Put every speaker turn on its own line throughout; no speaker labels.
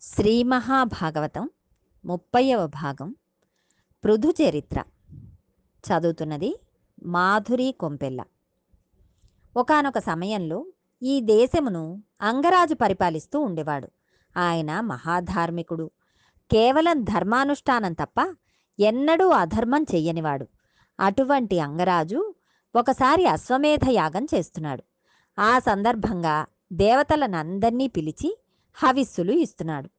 శ్రీ మహాభాగవతం ముప్పైవ భాగం పృథు చరిత్ర. చదువుతున్నది మాధురి కొంపెల్ల. ఒకానొక సమయంలో ఈ దేశమును అంగరాజు పరిపాలిస్తూ ఉండేవాడు. ఆయన మహాధార్మికుడు. కేవలం ధర్మానుష్ఠానం తప్ప ఎన్నడూ అధర్మం చెయ్యనివాడు. అటువంటి అంగరాజు ఒకసారి అశ్వమేధ యాగం చేస్తున్నాడు. ఆ సందర్భంగా దేవతలనందరినీ పిలిచి హవిస్సులు ఇస్తున్నాడు.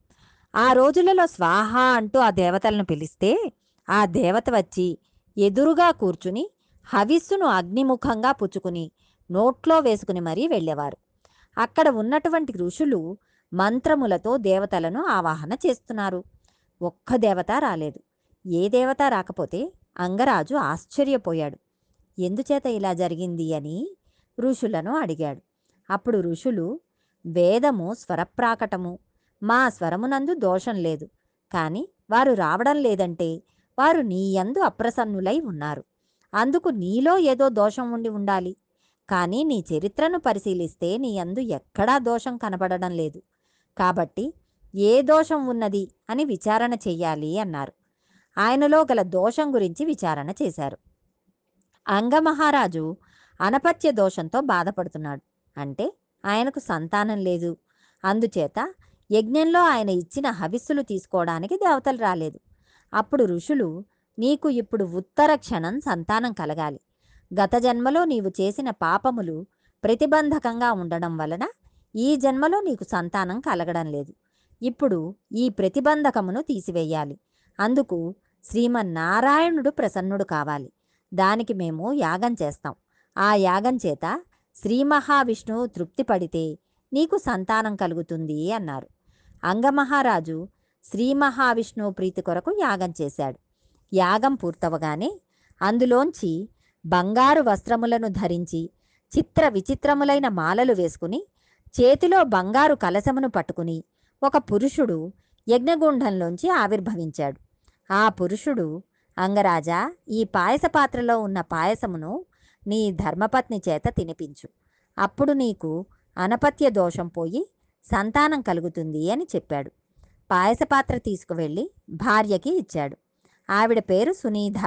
ఆ రోజులలో స్వాహ అంటూ ఆ దేవతలను పిలిస్తే ఆ దేవత వచ్చి ఎదురుగా కూర్చుని హవిస్సును అగ్నిముఖంగా పుచ్చుకుని నోట్లో వేసుకుని మరీ వెళ్ళేవారు. అక్కడ ఉన్నటువంటి ఋషులు మంత్రములతో దేవతలను ఆవాహన చేస్తున్నారు. ఒక్క దేవత రాలేదు. ఏ దేవత రాకపోతే అంగరాజు ఆశ్చర్యపోయాడు. ఎందుచేత ఇలా జరిగింది అని ఋషులను అడిగాడు. అప్పుడు ఋషులు వేదము స్వరప్రాకటము. మా స్వరమునందు దోషం లేదు. కానీ వారు రావడం లేదంటే వారు నీయందు అప్రసన్నులై ఉన్నారు. అందుకు నీలో ఏదో దోషం ఉండి ఉండాలి. కానీ నీ చరిత్రను పరిశీలిస్తే నీ యందు ఎక్కడా దోషం కనబడడం లేదు. కాబట్టి ఏ దోషం ఉన్నది అని విచారణ చెయ్యాలి అన్నారు. ఆయనలో గల దోషం గురించి విచారణ చేశారు. అంగమహారాజు అనపత్య దోషంతో బాధపడుతున్నాడు. అంటే ఆయనకు సంతానం లేదు. అందుచేత యజ్ఞంలో ఆయన ఇచ్చిన హవిస్సులు తీసుకోవడానికి దేవతలు రాలేదు. అప్పుడు ఋషులు నీకు ఇప్పుడు ఉత్తర క్షణం సంతానం కలగాలి. గత జన్మలో నీవు చేసిన పాపములు ప్రతిబంధకంగా ఉండడం వలన ఈ జన్మలో నీకు సంతానం కలగడం లేదు. ఇప్పుడు ఈ ప్రతిబంధకమును తీసివేయాలి. అందుకు శ్రీమన్నారాయణుడు ప్రసన్నుడు కావాలి. దానికి మేము యాగం చేస్తాం. ఆ యాగం చేత శ్రీ మహావిష్ణువు తృప్తిపడితే నీకు సంతానం కలుగుతుంది అన్నారు. అంగమహారాజు శ్రీ మహావిష్ణువు ప్రీతి కొరకు యాగం చేశాడు. యాగం పూర్తవగానే అందులోంచి బంగారు వస్త్రములను ధరించి చిత్ర విచిత్రములైన మాలలు వేసుకుని చేతిలో బంగారు కలశమును పట్టుకుని ఒక పురుషుడు యజ్ఞగుండంలోంచి ఆవిర్భవించాడు. ఆ పురుషుడు అంగరాజా ఈ పాయస పాత్రలో ఉన్న పాయసమును నీ ధర్మపత్ని చేత తినిపించు. అప్పుడు నీకు అనపత్య దోషం పోయి సంతానం కలుగుతుంది అని చెప్పాడు. పాయస పాత్ర తీసుకువెళ్ళి భార్యకి ఇచ్చాడు. ఆవిడ పేరు సునీధ.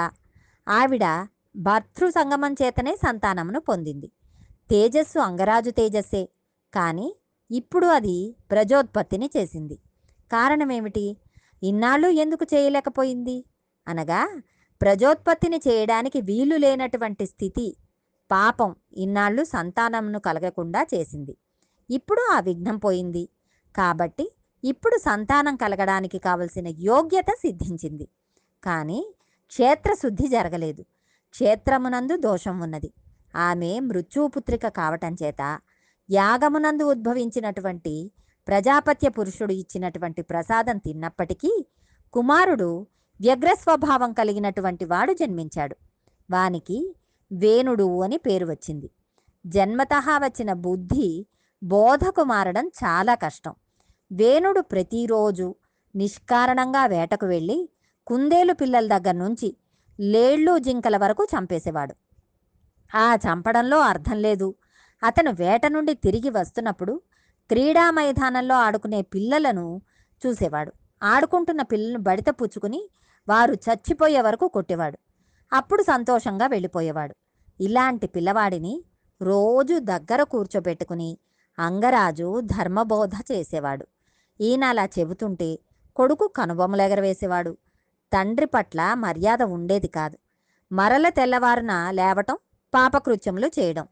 ఆవిడ భర్తృ సంగమం చేతనే సంతానమును పొందింది. తేజస్సు అంగరాజు తేజస్సే కానీ ఇప్పుడు అది ప్రజోత్పత్తిని చేసింది. కారణమేమిటి? ఇన్నాళ్ళు ఎందుకు చేయలేకపోయింది? అనగా ప్రజోత్పత్తిని చేయడానికి వీలు లేనటువంటి స్థితి పాపం ఇన్నాళ్ళు సంతానమును కలగకుండా చేసింది. ఇప్పుడు ఆ విఘ్నం పోయింది. కాబట్టి ఇప్పుడు సంతానం కలగడానికి కావలసిన యోగ్యత సిద్ధించింది. కానీ క్షేత్రశుద్ధి జరగలేదు. క్షేత్రమునందు దోషం ఉన్నది. ఆమె మృత్యుపుత్రిక కావటం చేత యాగమునందు ఉద్భవించినటువంటి ప్రజాపత్య పురుషుడు ఇచ్చినటువంటి ప్రసాదం తిన్నప్పటికీ కుమారుడు వ్యగ్రస్వభావం కలిగినటువంటి వాడు జన్మించాడు. వానికి వేణుడు అని పేరు వచ్చింది. జన్మతః వచ్చిన బుద్ధి బోధకు మారడం చాలా కష్టం. వేణుడు ప్రతిరోజు నిష్కారణంగా వేటకు వెళ్ళి కుందేలు పిల్లల దగ్గర నుంచి లేళ్ళు జింకల వరకు చంపేసేవాడు. ఆ చంపడంలో అర్థం లేదు. అతను వేట నుండి తిరిగి వస్తున్నప్పుడు క్రీడా మైదానంలో ఆడుకునే పిల్లలను చూసేవాడు. ఆడుకుంటున్న పిల్లలను బడిత పుచ్చుకుని వారు చచ్చిపోయే వరకు కొట్టేవాడు. అప్పుడు సంతోషంగా వెళ్ళిపోయేవాడు. ఇలాంటి పిల్లవాడిని రోజు దగ్గర కూర్చోబెట్టుకుని అంగరాజు ధర్మబోధ చేసేవాడు. ఈయన అలా చెబుతుంటే కొడుకు కనుబొమ్మలెగరవేసేవాడు తండ్రి పట్ల మర్యాద ఉండేది కాదు. మరల తెల్లవారున లేవటం పాపకృత్యములు చేయడం.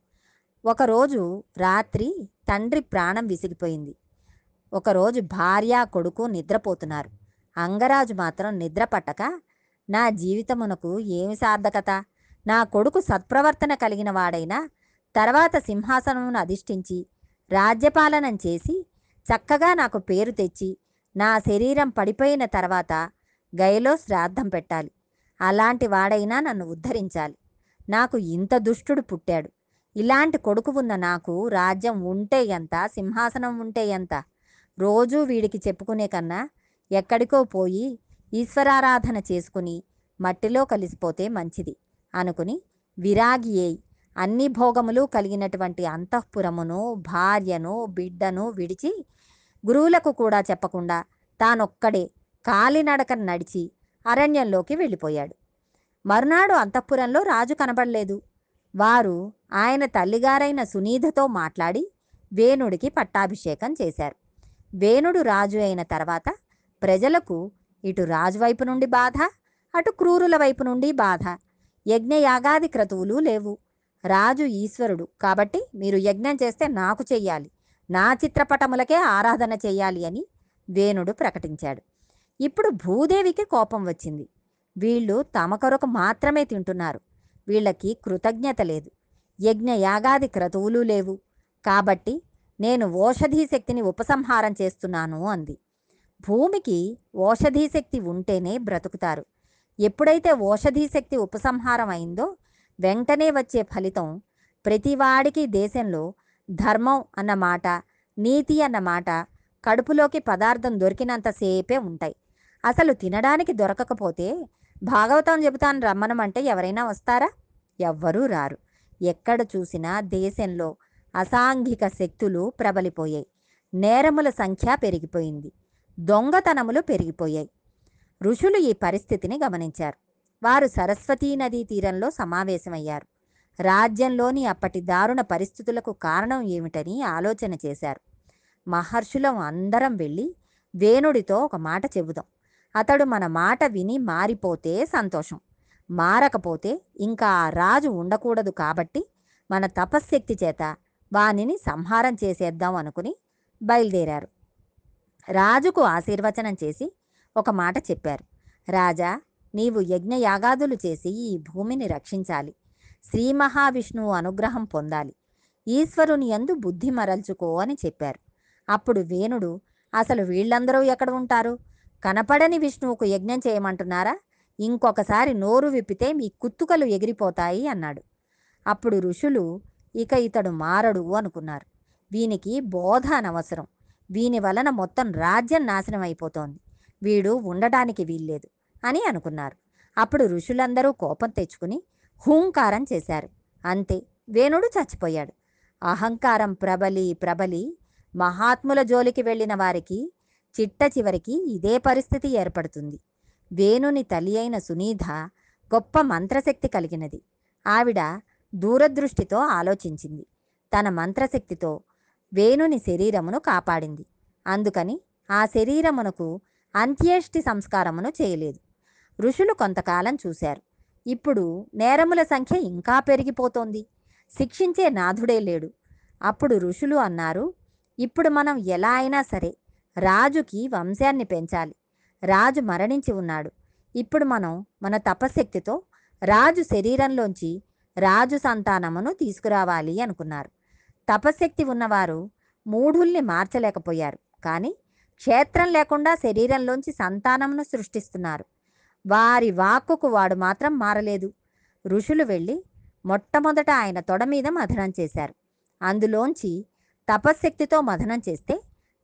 ఒకరోజు రాత్రి తండ్రి ప్రాణం విసిగిపోయింది. ఒకరోజు భార్య కొడుకు నిద్రపోతున్నారు. అంగరాజు మాత్రం నిద్ర పట్టక నా జీవితమునకు ఏమి సార్థకత? నా కొడుకు సత్ప్రవర్తన కలిగిన వాడైనా తర్వాత సింహాసనమును అధిష్ఠించి రాజ్యపాలనం చేసి చక్కగా నాకు పేరు తెచ్చి నా శరీరం పడిపోయిన తర్వాత గయలో శ్రాద్ధం పెట్టాలి. అలాంటి వాడైనా నన్ను ఉద్ధరించాలి. నాకు ఇంత దుష్టుడు పుట్టాడు. ఇలాంటి కొడుకు ఉన్న నాకు రాజ్యం ఉంటే ఎంత సింహాసనం ఉంటే ఎంత? రోజూ వీడికి చెప్పుకునే కన్నా ఎక్కడికో పోయి ఈశ్వరారాధన చేసుకుని మట్టిలో కలిసిపోతే మంచిది అనుకుని విరాగి అయి అన్ని భోగములు కలిగినటువంటి అంతఃపురమును భార్యను బిడ్డను విడిచి గురువులకు కూడా చెప్పకుండా తానొక్కడే కాలినడకను నడిచి అరణ్యంలోకి వెళ్ళిపోయాడు. మరునాడు అంతఃపురంలో రాజు కనబడలేదు. వారు ఆయన తల్లిగారైన సునీధతో మాట్లాడి వేణుడికి పట్టాభిషేకం చేశారు. వేణుడు రాజు అయిన తర్వాత ప్రజలకు ఇటు రాజు వైపు నుండి బాధ అటు క్రూరుల వైపు నుండి బాధ. యజ్ఞయాగాది క్రతువులు లేవు. రాజు ఈశ్వరుడు. కాబట్టి మీరు యజ్ఞం చేస్తే నాకు చెయ్యాలి. నా చిత్రపటములకే ఆరాధన చెయ్యాలి అని వేణుడు ప్రకటించాడు. ఇప్పుడు భూదేవికి కోపం వచ్చింది. వీళ్ళు తమ కొరకు మాత్రమే తింటున్నారు. వీళ్ళకి కృతజ్ఞత లేదు. యజ్ఞయాగాది క్రతువులు లేవు. కాబట్టి నేను ఓషధీ శక్తిని ఉపసంహారం చేస్తున్నాను అంది. భూమికి ఓషధీ శక్తి ఉంటేనే బ్రతుకుతారు. ఎప్పుడైతే ఓషధీ శక్తి ఉపసంహారం అయిందో వెంటనే వచ్చే ఫలితం ప్రతివాడికి దేశంలో ధర్మం అన్న మాట నీతి అన్న మాట కడుపులోకి పదార్థం దొరికినంతసేపే ఉంటాయి. అసలు తినడానికి దొరకకపోతే భాగవతం చెబుతాను రమ్మనమంటే ఎవరైనా వస్తారా? ఎవ్వరూ రారు. ఎక్కడ చూసినా దేశంలో అసాంఘిక శక్తులు ప్రబలిపోయాయి. నేరముల సంఖ్య పెరిగిపోయింది. దొంగతనములు పెరిగిపోయాయి. ఋషులు ఈ పరిస్థితిని గమనించారు. వారు సరస్వతీ నదీ తీరంలో సమావేశమయ్యారు. రాజ్యంలోని అప్పటి దారుణ పరిస్థితులకు కారణం ఏమిటని ఆలోచన చేశారు. మహర్షులం అందరం వెళ్ళి వేణుడితో ఒక మాట చెబుదాం. అతడు మన మాట విని మారిపోతే సంతోషం. మారకపోతే ఇంకా ఆ రాజు ఉండకూడదు కాబట్టి మన తపశ్శక్తి చేత వానిని సంహారం చేసేద్దాం అనుకుని బయలుదేరారు. రాజుకు ఆశీర్వచనం చేసి ఒక మాట చెప్పారు. రాజా నీవు యజ్ఞయాగాదులు చేసి ఈ భూమిని రక్షించాలి. శ్రీ మహావిష్ణువు అనుగ్రహం పొందాలి. ఈశ్వరుని యందు బుద్ధి మరల్చుకో అని చెప్పారు. అప్పుడు వేణుడు అసలు వీళ్ళందరూ ఎక్కడ ఉంటారు? కనపడని విష్ణువుకు యజ్ఞం చేయమంటున్నారా? ఇంకొకసారి నోరు విప్పితే మీ కుత్తుకలు ఎగిరిపోతాయి అన్నాడు. అప్పుడు ఋషులు ఇక ఇతడు మారడు అనుకున్నారు. వీనికి బోధ అనవసరం. వీని వలన మొత్తం రాజ్యం నాశనం అయిపోతోంది. వీడు ఉండటానికి వీల్లేదు అని అనుకున్నారు. అప్పుడు ఋషులందరూ కోపం తెచ్చుకుని హూంకారం చేశారు. అంతే వేణుడు చచ్చిపోయాడు. అహంకారం ప్రబలి ప్రబలి మహాత్ముల జోలికి వెళ్ళిన వారికి చిట్ట చివరికి ఇదే పరిస్థితి ఏర్పడుతుంది. వేణుని తల్లి అయిన సునీధ గొప్ప మంత్రశక్తి కలిగినది. ఆవిడ దూరదృష్టితో ఆలోచించింది. తన మంత్రశక్తితో వేణుని శరీరమును కాపాడింది. అందుకని ఆ శరీరమునకు అంత్యేష్టి సంస్కారమును చేయలేదు. ఋషులు కొంతకాలం చూశారు. ఇప్పుడు నేరముల సంఖ్య ఇంకా పెరిగిపోతోంది. శిక్షించే నాథుడే లేడు. అప్పుడు ఋషులు అన్నారు ఇప్పుడు మనం ఎలా అయినా సరే రాజుకి వంశాన్ని పెంచాలి. రాజు మరణించి ఉన్నాడు. ఇప్పుడు మనం మన తపశక్తితో రాజు శరీరంలోంచి రాజు సంతానమును తీసుకురావాలి అనుకున్నారు. తపశక్తి ఉన్నవారు మూఢుల్ని మార్చలేకపోయారు. కానీ క్షేత్రం లేకుండా శరీరంలోంచి సంతానమును సృష్టిస్తున్నారు. వారి వాక్కుకు వాడు మాత్రం మారలేదు. ఋషులు వెళ్ళి మొట్టమొదట ఆయన తొడ మీద మథనం చేశారు. అందులోంచి తపశ్శక్తితో మథనం చేస్తే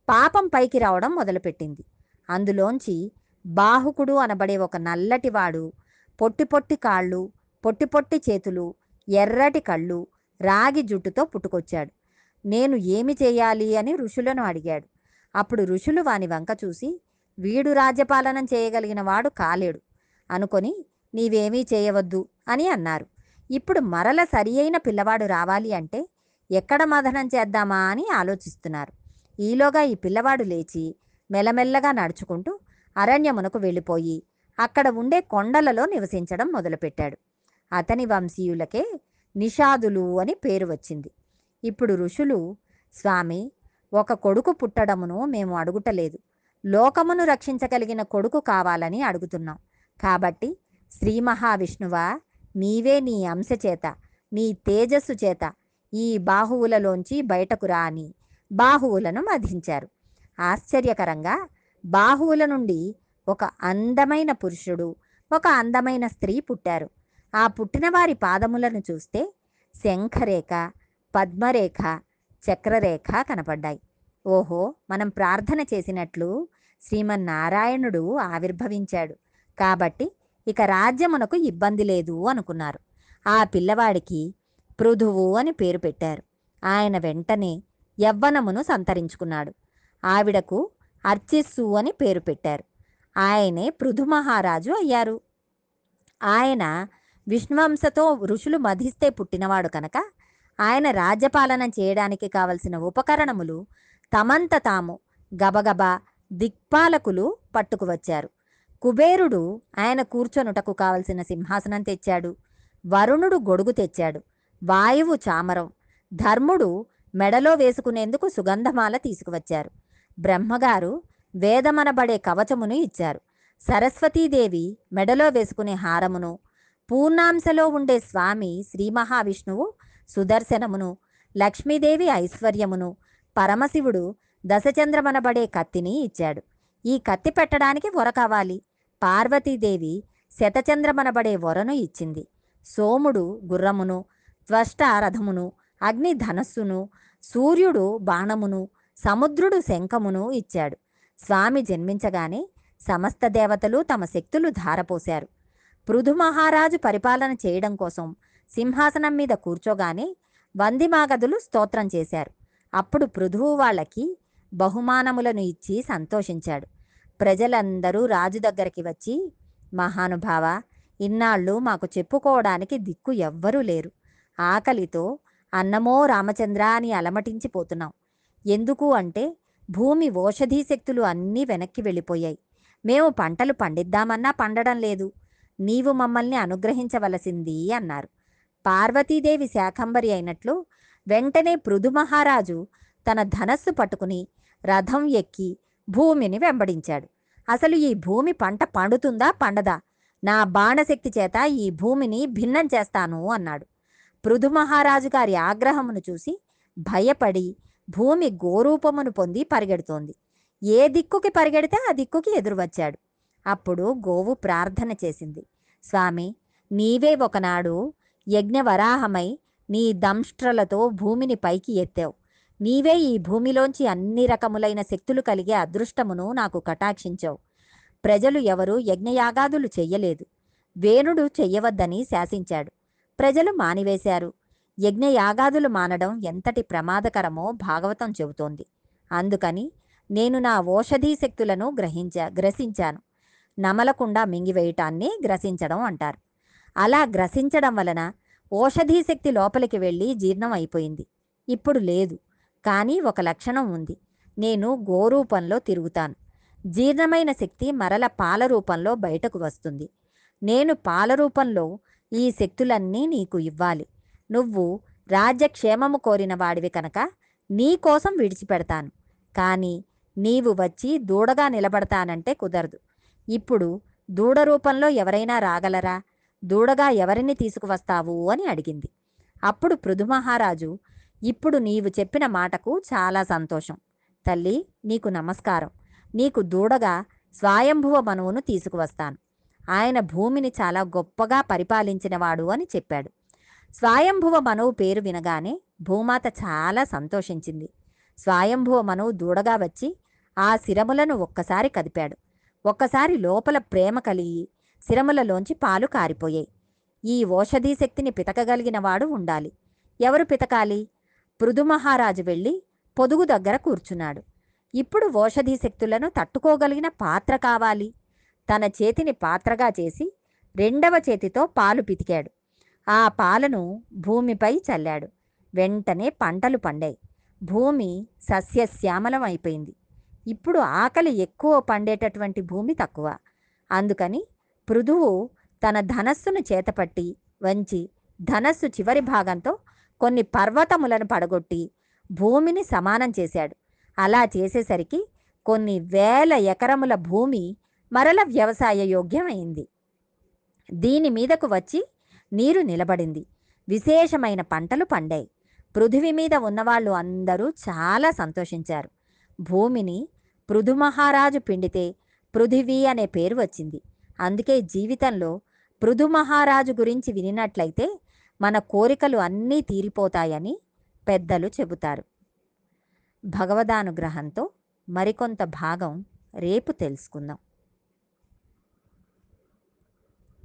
పాపం పైకి రావడం మొదలుపెట్టింది. అందులోంచి బాహుకుడు అనబడే ఒక నల్లటివాడు పొట్టి పొట్టి కాళ్ళు పొట్టి పొట్టి చేతులు ఎర్రటి కళ్ళు రాగి జుట్టుతో పుట్టుకొచ్చాడు. నేను ఏమి చేయాలి అని ఋషులను అడిగాడు. అప్పుడు ఋషులు వాని వంక చూసి వీడు రాజ్యపాలనం చేయగలిగిన వాడు కాలేడు. అనుకొని నీవేమీ చేయవద్దు అని అన్నారు. ఇప్పుడు మరల సరి అయిన పిల్లవాడు రావాలి అంటే ఎక్కడ మదనం చేద్దామా అని ఆలోచిస్తున్నారు. ఈలోగా ఈ పిల్లవాడు లేచి మెల్లమెల్లగా నడుచుకుంటూ అరణ్యమునకు వెళ్ళిపోయి అక్కడ ఉండే కొండలలో నివసించడం మొదలుపెట్టాడు. అతని వంశీయులకే నిషాదులు అని పేరు వచ్చింది. ఇప్పుడు ఋషులు స్వామి ఒక కొడుకు పుట్టడమును మేము అడుగుటలేదు. లోకమును రక్షించగలిగిన కొడుకు కావాలని అడుగుతున్నాం. కాబట్టి శ్రీ మహావిష్ణువా నీవే నీ అంశ చేత నీ తేజస్సు చేత ఈ బాహువులలోంచి బయటకు రాని బాహువులను మధించారు. ఆశ్చర్యకరంగా బాహువుల నుండి ఒక అందమైన పురుషుడు ఒక అందమైన స్త్రీ పుట్టారు. ఆ పుట్టిన వారి పాదములను చూస్తే శంఖరేఖ పద్మరేఖ చక్రరేఖ కనపడ్డాయి. ఓహో మనం ప్రార్థన చేసినట్లు శ్రీమన్నారాయణుడు ఆవిర్భవించాడు. కాబట్టి ఇక రాజ్యమునకు ఇబ్బంది లేదు అనుకున్నారు. ఆ పిల్లవాడికి పృథువు అని పేరు పెట్టారు. ఆయన వెంటనే యవ్వనమును సంతరించుకున్నాడు. ఆవిడకు అర్చిస్సు అని పేరు పెట్టారు. ఆయనే పృథు మహారాజు అయ్యారు. ఆయన విష్ణువంశతో ఋషులు మధిస్తే పుట్టినవాడు కనుక ఆయన రాజ్యపాలన చేయడానికి కావలసిన ఉపకరణములు తమంత తాము గబగబా దిక్పాలకులు పట్టుకువచ్చారు కుబేరుడు ఆయన కూర్చొనుటకు కావలసిన సింహాసనం తెచ్చాడు. వరుణుడు గొడుగు తెచ్చాడు. వాయువు చామరం. ధర్ముడు మెడలో వేసుకునేందుకు సుగంధమాల తీసుకువచ్చారు. బ్రహ్మగారు వేదమనబడే కవచమును ఇచ్చారు. సరస్వతీదేవి మెడలో వేసుకునే హారమును పూర్ణాంశలో ఉండే స్వామి శ్రీ మహావిష్ణువు సుదర్శనమును లక్ష్మీదేవి ఐశ్వర్యమును పరమశివుడు దశచంద్రమనబడే కత్తిని ఇచ్చాడు. ఈ కత్తి పెట్టడానికి వర కావాలి? పార్వతీదేవి శతచంద్రమనబడే వరను ఇచ్చింది. సోముడు గుర్రమును త్వష్ట రథమును అగ్ని ధనస్సును సూర్యుడు బాణమును సముద్రుడు శంఖమును ఇచ్చాడు. స్వామి జన్మించగానే సమస్త దేవతలు తమ శక్తులు ధారపోశారు. పృథు మహారాజు పరిపాలన చేయడం కోసం సింహాసనం మీద కూర్చోగానే వందిమాగదులు స్తోత్రం చేశారు. అప్పుడు పృథువు వాళ్ళకి బహుమానములను ఇచ్చి సంతోషించాడు. ప్రజలందరూ రాజు దగ్గరికి వచ్చి మహానుభావ ఇన్నాళ్ళు మాకు చెప్పుకోవడానికి దిక్కు ఎవ్వరూ లేరు. ఆకలితో అన్నమో రామచంద్ర అని అలమటించిపోతున్నాం ఎందుకు అంటే భూమి ఓషధీ శక్తులు అన్నీ వెనక్కి వెళ్ళిపోయాయి. మేము పంటలు పండిద్దామన్నా పండడం లేదు. నీవు మమ్మల్ని అనుగ్రహించవలసింది అన్నారు. పార్వతీదేవి శాకంబరి అయినట్లు వెంటనే పృథు మహారాజు తన ధనస్సు పట్టుకుని రథం ఎక్కి భూమిని వెంబడించాడు. అసలు ఈ భూమి పంట పండుతుందా పండదా? నా బాణశక్తి చేత ఈ భూమిని భిన్నం చేస్తాను అన్నాడు. పృథు మహారాజు గారి ఆగ్రహమును చూసి భయపడి భూమి గోరూపమును పొంది పరిగెడుతోంది. ఏ దిక్కుకి పరిగెడితే ఆ దిక్కుకి ఎదురు వచ్చాడు అప్పుడు గోవు ప్రార్థన చేసింది. స్వామి నీవే ఒకనాడు యజ్ఞవరాహమై నీ దంష్ట్రలతో భూమిని పైకి ఎత్తావు. నీవే ఈ భూమిలోంచి అన్ని రకములైన శక్తులు కలిగే అదృష్టమును నాకు కటాక్షించావు. ప్రజలు ఎవరూ యజ్ఞయాగాదులు చెయ్యలేదు. వేణుడు చెయ్యవద్దని శాసించాడు. ప్రజలు మానివేశారు. యజ్ఞయాగాదులు మానడం ఎంతటి ప్రమాదకరమో భాగవతం చెబుతోంది. అందుకని నేను నా ఓషధీ శక్తులను గ్రహించా గ్రసించాను. నమలకుండా మింగివేయటాన్ని గ్రసించడం అంటారు. అలా గ్రసించడం వలన ఓషధీ శక్తి లోపలికి వెళ్ళి జీర్ణం అయిపోయింది. ఇప్పుడు లేదు. కానీ ఒక లక్షణం ఉంది. నేను గోరూపంలో తిరుగుతాను. జీర్ణమైన శక్తి మరల పాల రూపంలో బయటకు వస్తుంది. నేను పాల రూపంలో ఈ శక్తులన్నీ నీకు ఇవ్వాలి. నువ్వు రాజ్యక్షేమము కోరిన వాడివి కనుక నీకోసం విడిచిపెడతాను. కానీ నీవు వచ్చి దూడగా నిలబడతానంటే కుదరదు. ఇప్పుడు దూడ రూపంలో ఎవరైనా రాగలరా? దూడగా ఎవరిని తీసుకువస్తావు? అని అడిగింది. అప్పుడు పృథుమహారాజు ఇప్పుడు నీవు చెప్పిన మాటకు చాలా సంతోషం. తల్లి నీకు నమస్కారం. నీకు దూడగా స్వయంభువ మనువును తీసుకువస్తాను. ఆయన భూమిని చాలా గొప్పగా పరిపాలించినవాడు అని చెప్పాడు. స్వయంభువ మనువు పేరు వినగానే భూమాత చాలా సంతోషించింది. స్వయంభువ మనువు దూడగా వచ్చి ఆ శిరములను ఒక్కసారి కదిపాడు. ఒక్కసారి లోపల ప్రేమ కలిగి శిరములలోంచి పాలు కారిపోయాయి. ఈ ఓషధీ శక్తిని పితకగలిగిన వాడు ఉండాలి. ఎవరు పితకాలి? పృథు మహారాజు వెళ్ళి పొదుగు దగ్గర కూర్చున్నాడు. ఇప్పుడు ఓషధీ శక్తులను తట్టుకోగలిగిన పాత్ర కావాలి. తన చేతిని పాత్రగా చేసి రెండవ చేతితో పాలు పితికాడు. ఆ పాలను భూమిపై చల్లాడు. వెంటనే పంటలు పండాయి. భూమి సస్యశ్యామలం అయిపోయింది. ఇప్పుడు ఆకలి ఎక్కువ పండేటటువంటి భూమి తక్కువ. అందుకని పృథువు తన ధనస్సును చేతపట్టి వంచి ధనస్సు చివరి భాగంతో కొన్ని పర్వతములను పడగొట్టి భూమిని సమానం చేశాడు. అలా చేసేసరికి కొన్ని వేల ఎకరముల భూమి మరల వ్యవసాయ యోగ్యమైంది. దీని మీదకు వచ్చి నీరు నిలబడింది. విశేషమైన పంటలు పండాయి. పృథివీ మీద ఉన్నవాళ్ళు అందరూ చాలా సంతోషించారు. భూమిని పృథు మహారాజు పిండితే పృథివీ అనే పేరు వచ్చింది. అందుకే జీవితంలో పృథు మహారాజు గురించి వినినట్లయితే మన కోరికలు అన్నీ తీరిపోతాయని పెద్దలు చెబుతారు. భగవదానుగ్రహంతో మరికొంత భాగం రేపు తెలుసుకుందాం.